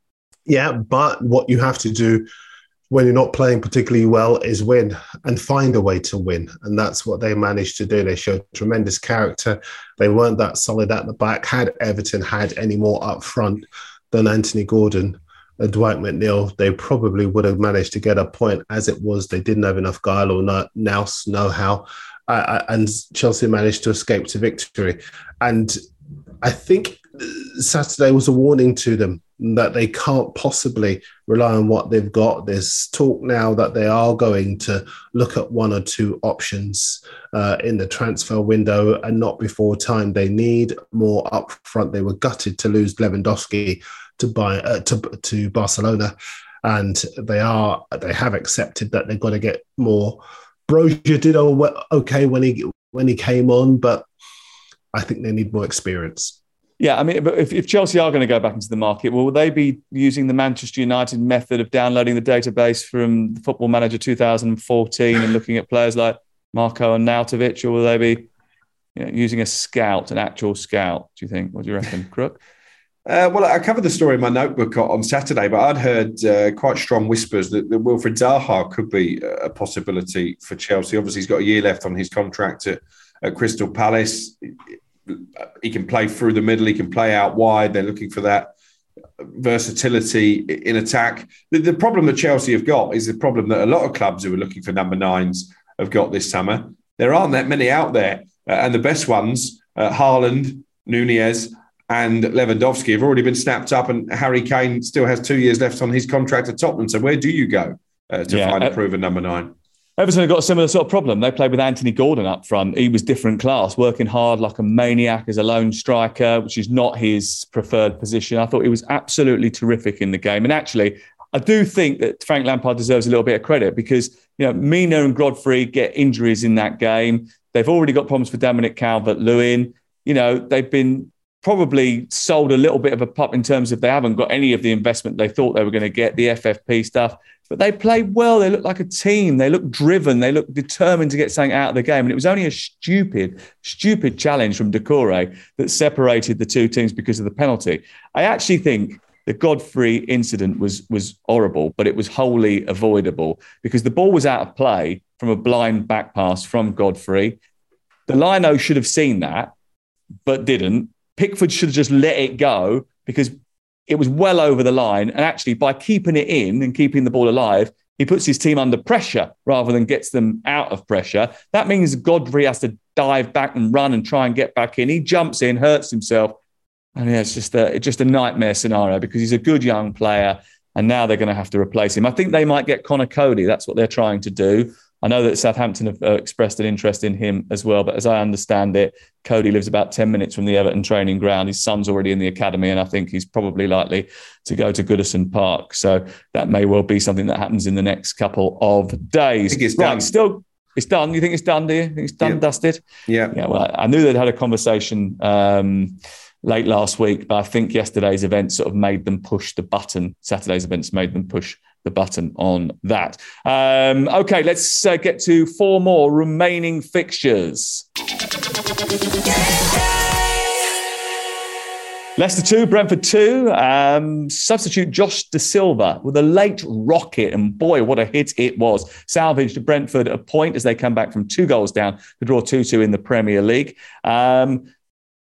Yeah, but what you have to do when you're not playing particularly well is win and find a way to win. And that's what they managed to do. They showed tremendous character. They weren't that solid at the back. Had Everton had any more up front than Anthony Gordon and Dwight McNeil, they probably would have managed to get a point. As it was, they didn't have enough guile or no, nous know-how. Uh, and Chelsea managed to escape to victory. And I think Saturday was a warning to them that they can't possibly rely on what they've got. There's talk now that they are going to look at one or two options uh, in the transfer window and not before time. They need more upfront. They were gutted to lose Lewandowski to buy uh, to to Barcelona, and they are they have accepted that they've got to get more. Broja did okay when he when he came on, but I think they need more experience. Yeah, I mean, if, if Chelsea are going to go back into the market, will they be using the Manchester United method of downloading the database from the Football Manager 2014 and looking at players like Marko Arnautovic, or will they be you know, using a scout, an actual scout? Do you think? What do you reckon, [LAUGHS] Crook? Uh, well, I covered the story in my notebook on Saturday, but I'd heard uh, quite strong whispers that, that Wilfried Zaha could be a possibility for Chelsea. Obviously, he's got a year left on his contract at, at Crystal Palace he can play through the middle. He can play out wide. They're looking for that versatility in attack. The, the, problem that Chelsea have got is the problem that a lot of clubs who are looking for number nines have got this summer. There aren't that many out there, uh, and the best ones, uh, Haaland, Nunez, and Lewandowski, have already been snapped up. And Harry Kane still has two years left on his contract at Tottenham. So where do you go uh, to yeah, find a uh, proven number nine? Everton have got a similar sort of problem. They played with Anthony Gordon up front. He was different class, working hard like a maniac as a lone striker, which is not his preferred position. I thought he was absolutely terrific in the game. And actually, I do think that Frank Lampard deserves a little bit of credit because you know Mina and Godfrey get injuries in that game. They've already got problems for Dominic Calvert-Lewin. You know they've been probably sold a little bit of a pup in terms of they haven't got any of the investment they thought they were going to get, the FFP stuff. But they played well. They looked like a team. They looked driven. They looked determined to get something out of the game. And it was only a stupid, stupid challenge from Doucouré that separated the two teams because of the penalty. I actually think the Godfrey incident was was horrible, but it was wholly avoidable because the ball was out of play from a blind back pass from Godfrey. The Lino should have seen that, but didn't. Pickford should have just let it go because it was well over the line. And actually, by keeping it in and keeping the ball alive, he puts his team under pressure rather than gets them out of pressure. That means Godfrey has to dive back and run and try and get back in. He jumps in, hurts himself. And yeah, it's just a, it's just a nightmare scenario because he's a good young player. And now they're going to have to replace him. I think they might get Conor Cody. That's what they're trying to do. I know that Southampton have uh, expressed an interest in him as well, but as I understand it, Cody lives about 10 minutes from the Everton training ground. His son's already in the academy, and I think he's probably likely to go to Goodison Park. So that may well be something that happens in the next couple of days. I think it's right, done. Still, it's done. You think it's done, do you? Think it's done, Yeah. dusted? Yeah. Yeah, well, I knew they'd had a conversation um, late last week, but I think yesterday's event sort of made them push the button. Saturday's events made them push the button on that. Um, okay, let's uh, get to four more remaining fixtures. Leicester 2, Brentford 2. Um, substitute Josh Dasilva with a late rocket, and boy, what a hit it was. Salvaged Brentford a point as they come back from two goals down to draw 2 2 in the Premier League. Um,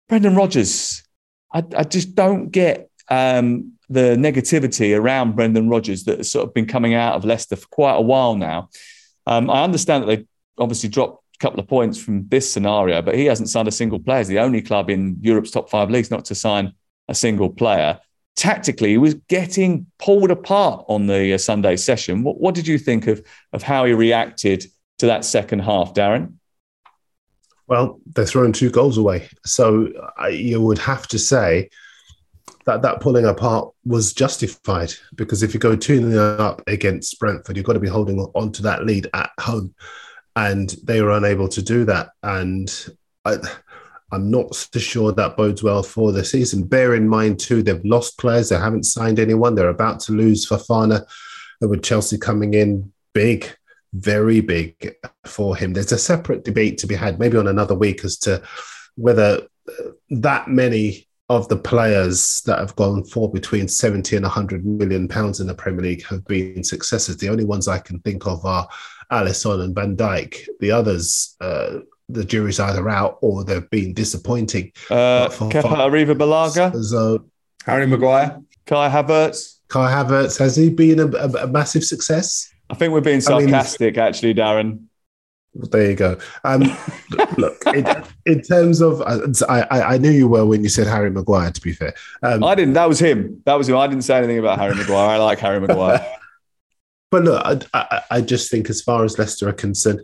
Brendan Rodgers, I, I just don't get um, the negativity around Brendan Rodgers that has sort of been coming out of Leicester for quite a while now. Um, I understand that they obviously dropped a couple of points from this scenario, but he hasn't signed a single player. He's the only club in Europe's top five leagues not to sign a single player. Tactically, he was getting pulled apart on the uh, Sunday session. What, what did you think of, of how he reacted to that second half, Darren? Well, they're throwing two goals away. So I, you would have to say that that pulling apart was justified because if you go 2 0 up against Brentford, you've got to be holding on to that lead at home. And they were unable to do that. And I, I'm not so sure that bodes well for the season. Bear in mind, too, they've lost players. They haven't signed anyone. They're about to lose Fofana, with Chelsea coming in big, very big for him. There's a separate debate to be had, maybe on another week, as to whether uh, that many of the players that have gone for between 70 and 100 million pounds in the Premier League have been successes. The only ones I can think of are Alisson and Van Dijk. The others, uh, the jury's either out or they've been disappointing. Uh, Kepa Arrizabalaga, So Harry Maguire. Kai Havertz. Kai Havertz, has he been a, a, a massive success? I think we're being I mean- sarcastic, actually, Darren. There you go. Um, [LAUGHS] look, in, in terms of, I, I, I knew you were when you said Harry Maguire. To be fair, um, I didn't. That was him. That was him. I didn't say anything about Harry Maguire. I like Harry Maguire. [LAUGHS] But look, I, I, I just think as far as Leicester are concerned,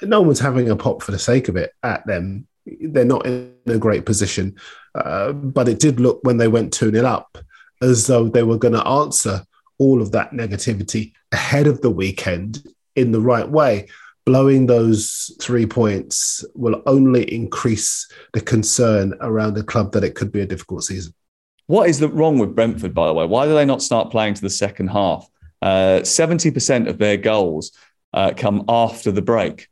no one's having a pop for the sake of it at them. They're not in a great position. Uh, but it did look when they went 2 0 up as though they were going to answer all of that negativity ahead of the weekend in the right way. Blowing those three points will only increase the concern around the club that it could be a difficult season. What is wrong with Brentford, by the way? Why do they not start playing to the second half? Uh, Seventy percent of their goals uh, come after the break,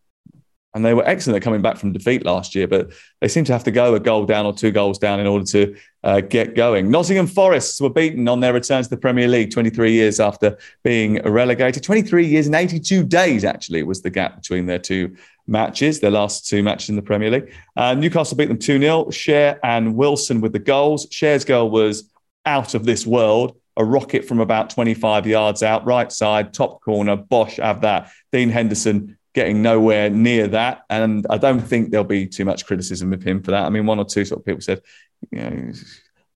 and they were excellent at coming back from defeat last year. But they seem to have to go a goal down or two goals down in order to uh, get going. Nottingham Forest were beaten on their return to the Premier League 23 years after being relegated. 23 years and 82 days actually was the gap between their two matches, their last two matches in the Premier League. Uh, Newcastle beat them 2 0. Schär and Wilson with the goals. Schär's goal was out of this world. A rocket from about 25 yards out, right side, top corner. Bosch have that. Dean Henderson getting nowhere near that. And I don't think there'll be too much criticism of him for that. I mean, one or two sort of people said, you know,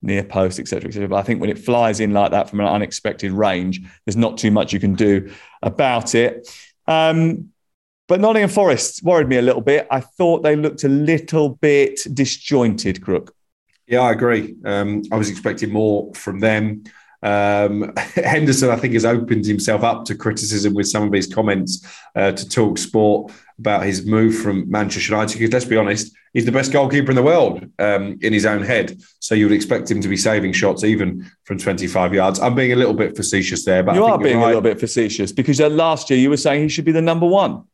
near post, etc., etc. But I think when it flies in like that from an unexpected range, there's not too much you can do about it. Um, but Nottingham Forest worried me a little bit. I thought they looked a little bit disjointed, Crook. Yeah, I agree. Um, I was expecting more from them. Um, [LAUGHS] Henderson, I think, has opened himself up to criticism with some of his comments uh, to Talk Sport about his move from Manchester United. Because let's be honest, he's the best goalkeeper in the world um, in his own head. So you would expect him to be saving shots even from 25 yards. I'm being a little bit facetious there, but you are being right. a little bit facetious because uh, last year you were saying he should be the number one.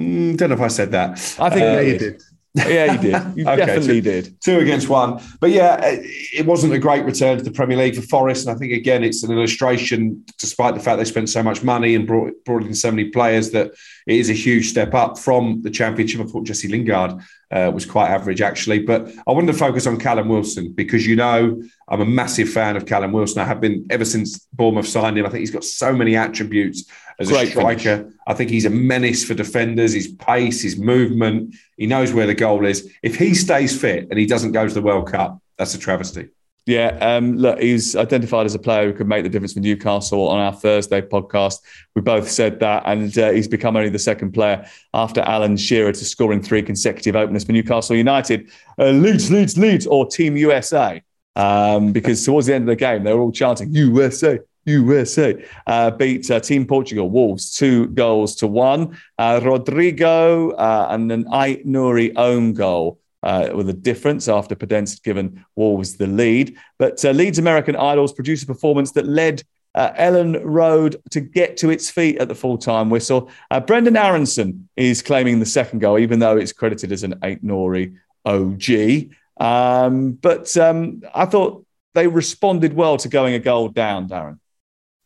Mm, don't know if I said that. I think uh, yeah, you did. Yeah, you did. You [LAUGHS] okay, definitely two, did. Two against one. But yeah, it wasn't a great return to the Premier League for Forest. And I think, again, it's an illustration, despite the fact they spent so much money and brought, brought in so many players, that it is a huge step up from the Championship. I thought Jesse Lingard uh, was quite average, actually. But I wanted to focus on Callum Wilson because, you know, I'm a massive fan of Callum Wilson. I have been ever since Bournemouth signed him. I think he's got so many attributes as Great a striker. Finish. I think he's a menace for defenders. His pace, his movement, he knows where the goal is. If he stays fit and he doesn't go to the World Cup, that's a travesty. Yeah, um, look, he's identified as a player who could make the difference for Newcastle on our Thursday podcast. We both said that, and uh, he's become only the second player after Alan Shearer to scoring three consecutive openers for Newcastle United. Uh, Leeds, Leeds, Leeds, or Team USA. Um, because towards the end of the game, they were all chanting USA, USA uh, beat uh, Team Portugal Wolves two goals to one. Uh, Rodrigo uh, and an Aït-Nouri own goal. Uh, with a difference after Podence had given Wolves the lead. But uh, Leeds American Idols produced a performance that led Elland Road to get to its feet at the full time whistle. Brendan Aaronson is claiming the second goal, even though it's credited as an Aït-Nouri OG. Um, but um, I thought they responded well to going a goal down, Darren.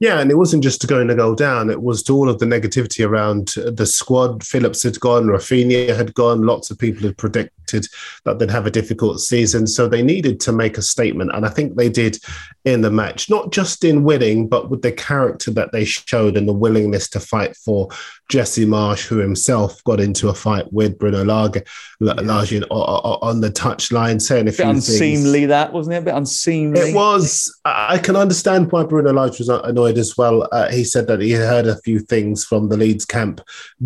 Yeah, and it wasn't just to going to go down, it was to all of the negativity around the squad. Phillips had gone, Raphinha had gone, lots of people had predicted that they'd have a difficult season. So they needed to make a statement. And I think they did in the match, not just in winning, but with the character that they showed and the willingness to fight for Jesse Marsch, who himself got into a fight with Bruno Lage, Lage yeah. on the touchline, saying a, a bit unseemly. Things. That wasn't it? A bit unseemly. It was. I can understand why Bruno Lage was annoyed as well. Uh, he said that he heard a few things from the Leeds camp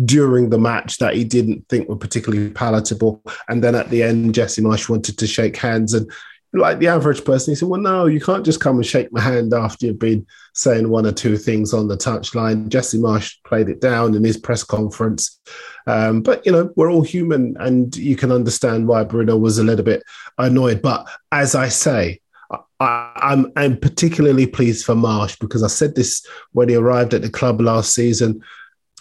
during the match that he didn't think were particularly palatable, and then at the end, Jesse Marsch wanted to shake hands and like the average person, he said, Well, no, you can't just come and shake my hand after you've been saying one or two things on the touchline. Jesse Marsch played it down in his press conference. Um, but, you know, we're all human and you can understand why Bruno was a little bit annoyed. But as I say, I'm, I'm particularly pleased for Marsch because I said this when he arrived at the club last season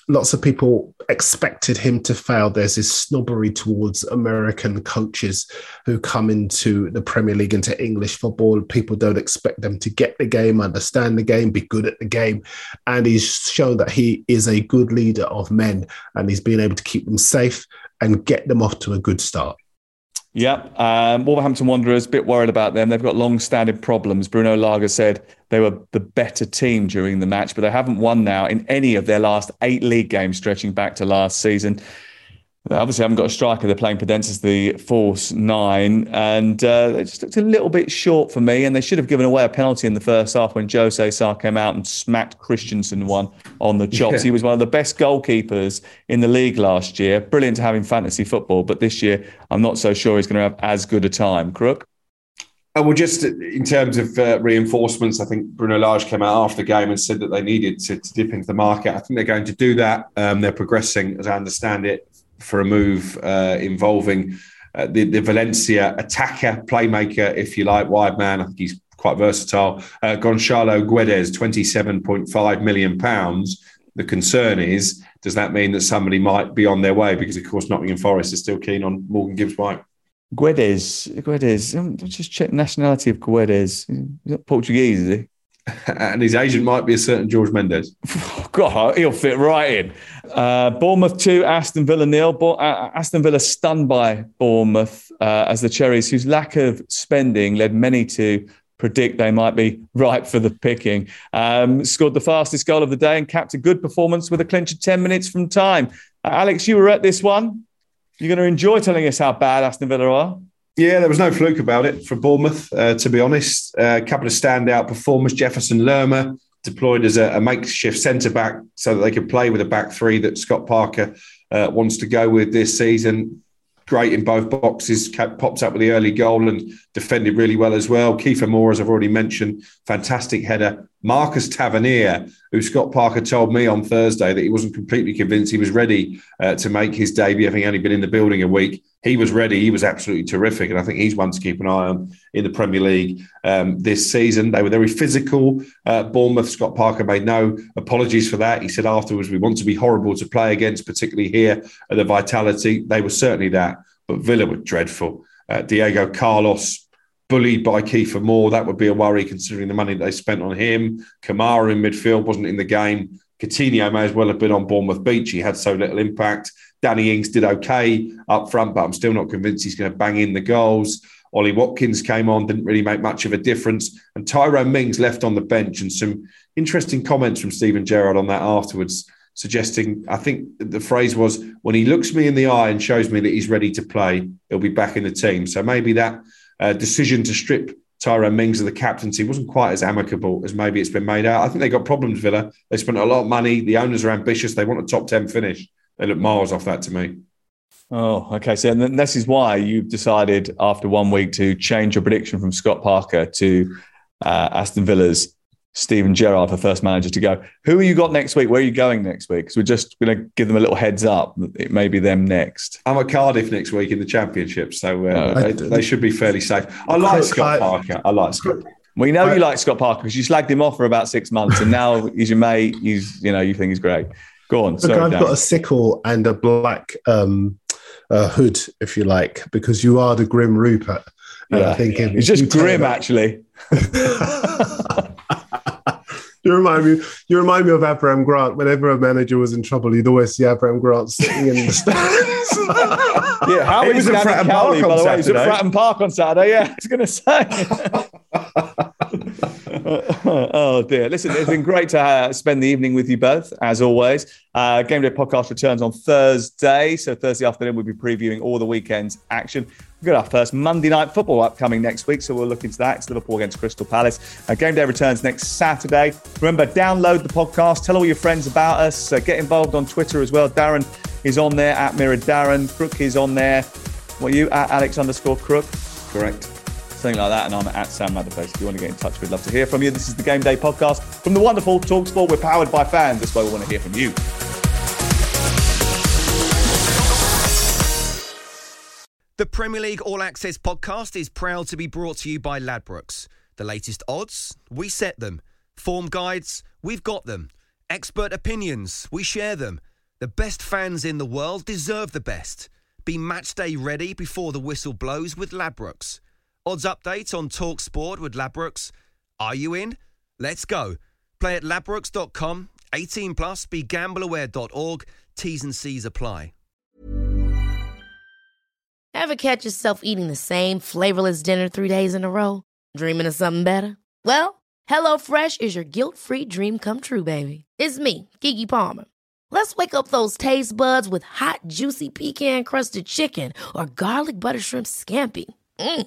lots of people expected him to fail. There's this snobbery towards American coaches who come into the Premier League, into English football. People don't expect them to get the game, understand the game, be good at the game. And he's shown that he is a good leader of men and he's been able to keep them safe and get them off to a good start. Yep. Um, Wolverhampton Wanderers, a bit worried about them. They've got long standing problems. Bruno Lage said they were the better team during the match, but they haven't won now in any of their last eight league games stretching back to last season. Obviously, I haven't got a striker. They're playing Podence as the false nine, and uh, they just looked a little bit short for me. And they should have given away a penalty in the first half when Jose Sá came out and smacked Christensen one on the chops. Yeah. He was one of the best goalkeepers in the league last year. Brilliant to have in fantasy football, but this year I'm not so sure he's going to have as good a time. Crook. And well, just in terms of uh, reinforcements, I think Bruno Lage came out after the game and said that they needed to, to dip into the market. I think they're going to do that. Um, they're progressing, as I understand it, for a move uh, involving uh, the, the, Valencia attacker, playmaker, if you like, wide man. I think he's quite versatile. Uh, Gonçalo Guedes, £27.5 million. The concern is, does that mean that somebody might be on their way? Because, of course, Nottingham Forest is still keen on Morgan Gibbs White. Guedes, Guedes, um, just check nationality of Guedes. He's Portuguese, is he? [LAUGHS] and his agent might be a certain George Mendes. [LAUGHS] God, he'll fit right in. Uh, Bournemouth 2, Aston Villa nil. Bo- uh, Aston Villa stunned by Bournemouth uh, as the Cherries, whose lack of spending led many to predict they might be [LAUGHS] ripe for the picking. Um, scored the fastest goal of the day and capped a good performance with a clincher 10 minutes from time. Uh, Alex, you were at this one. You're going to enjoy telling us how bad Aston Villa are. Yeah, there was no fluke about it for Bournemouth, uh, to be honest. Uh, a couple of standout performers. Jefferson Lerma deployed as a, a makeshift centre back so that they could play with a back three that Scott Parker uh, wants to go with this season. great in both boxes, pops up with the early goal and defended really well as well. Kiefer Moore, as I've already mentioned, fantastic header. Marcus Tavernier, who Scott Parker told me on Thursday that he wasn't completely convinced he was ready uh, to make his debut, having only been in the building a week. He was ready. He was absolutely terrific. And I think he's one to keep an eye on in the Premier League um, this season. They were very physical. Uh, Bournemouth, Scott Parker made no apologies for that. He said afterwards, we want to be horrible to play against, particularly here at the Vitality. They were certainly that. But Villa were dreadful. Uh, Diego Carlos bullied by Kiefer Moore. That would be a worry considering the money they spent on him. Kamara in midfield wasn't in the game. Coutinho may as well have been on Bournemouth Beach. He had so little impact. Danny Ings did okay up front, but I'm still not convinced he's going to bang in the goals. Ollie Watkins came on, didn't really make much of a difference. And Tyrone Mings left on the bench. And some interesting comments from Steven Gerrard on that afterwards, suggesting, I think the phrase was, when he looks me in the eye and shows me that he's ready to play, he'll be back in the team. So maybe that uh, decision to strip Tyrone Mings of the captaincy wasn't quite as amicable as maybe it's been made out. I think they got problems, Villa. They spent a lot of money. The owners are ambitious. They want a top 10 finish. They look miles off that to me. Oh, okay. So and this is why you've decided after one week to change your prediction from Scott Parker to uh, Aston Villa's Steven Gerrard for first manager to go. Who are you got next week? Where are you going next week? Because we're just going to give them a little heads up. It may be them next. I'm at Cardiff next week in the Championship, so uh, they, they, should be fairly safe. I like Scott Parker. I like Scott. We know you like Scott Parker because you slagged him off for about six months, and now [LAUGHS] he's your mate. He's you know you think he's great. Go on. Look, I've got a sickle and a black um, uh, hood, if you like, because you are the Grim Rupert. Yeah. I think it's just grim, actually. [LAUGHS] [LAUGHS] You remind me. You remind me of Avram Grant. Whenever a manager was in trouble, you'd always see Avram Grant sitting in the [LAUGHS] stands. yeah, how he was at Fratton Park by the way. He was at Fratton Park on Saturday. Yeah, I was going to say. [LAUGHS] [LAUGHS] oh dear. Listen, it's been great to uh, spend the evening with you both, as always. Uh, Game Day podcast returns on Thursday. So, Thursday afternoon, we'll be previewing all the weekend's action. We've got our first Monday night football upcoming next week. So, we'll look into that. It's Liverpool against Crystal Palace. Uh, Game Day returns next Saturday. Remember, download the podcast, tell all your friends about us, uh, get involved on Twitter as well. Darren is on there at Mirror Darren. Crook is on there. What you at Alex underscore Crook? Correct something like that. And I'm at Sam Matterface. If you want to get in touch, we'd love to hear from you. This is the Game Day podcast from the wonderful Talksport. We're powered by fans. That's why we want to hear from you. The Premier League All Access podcast is proud to be brought to you by Ladbrokes. The latest odds, we set them. Form guides, we've got them. Expert opinions, we share them. The best fans in the world deserve the best. Be match day ready before the whistle blows with Ladbrokes. Odds update on Talk Sport with Ladbrokes. Are you in? Let's go. Play at ladbrokes.com. 18 plus. BeGambleAware.org. T's and C's apply. Ever catch yourself eating the same flavorless dinner three days in a row? Dreaming of something better? Well, HelloFresh is your guilt-free dream come true, baby. It's me, Keke Palmer. Let's wake up those taste buds with hot, juicy pecan-crusted chicken or garlic butter shrimp scampi. Mm.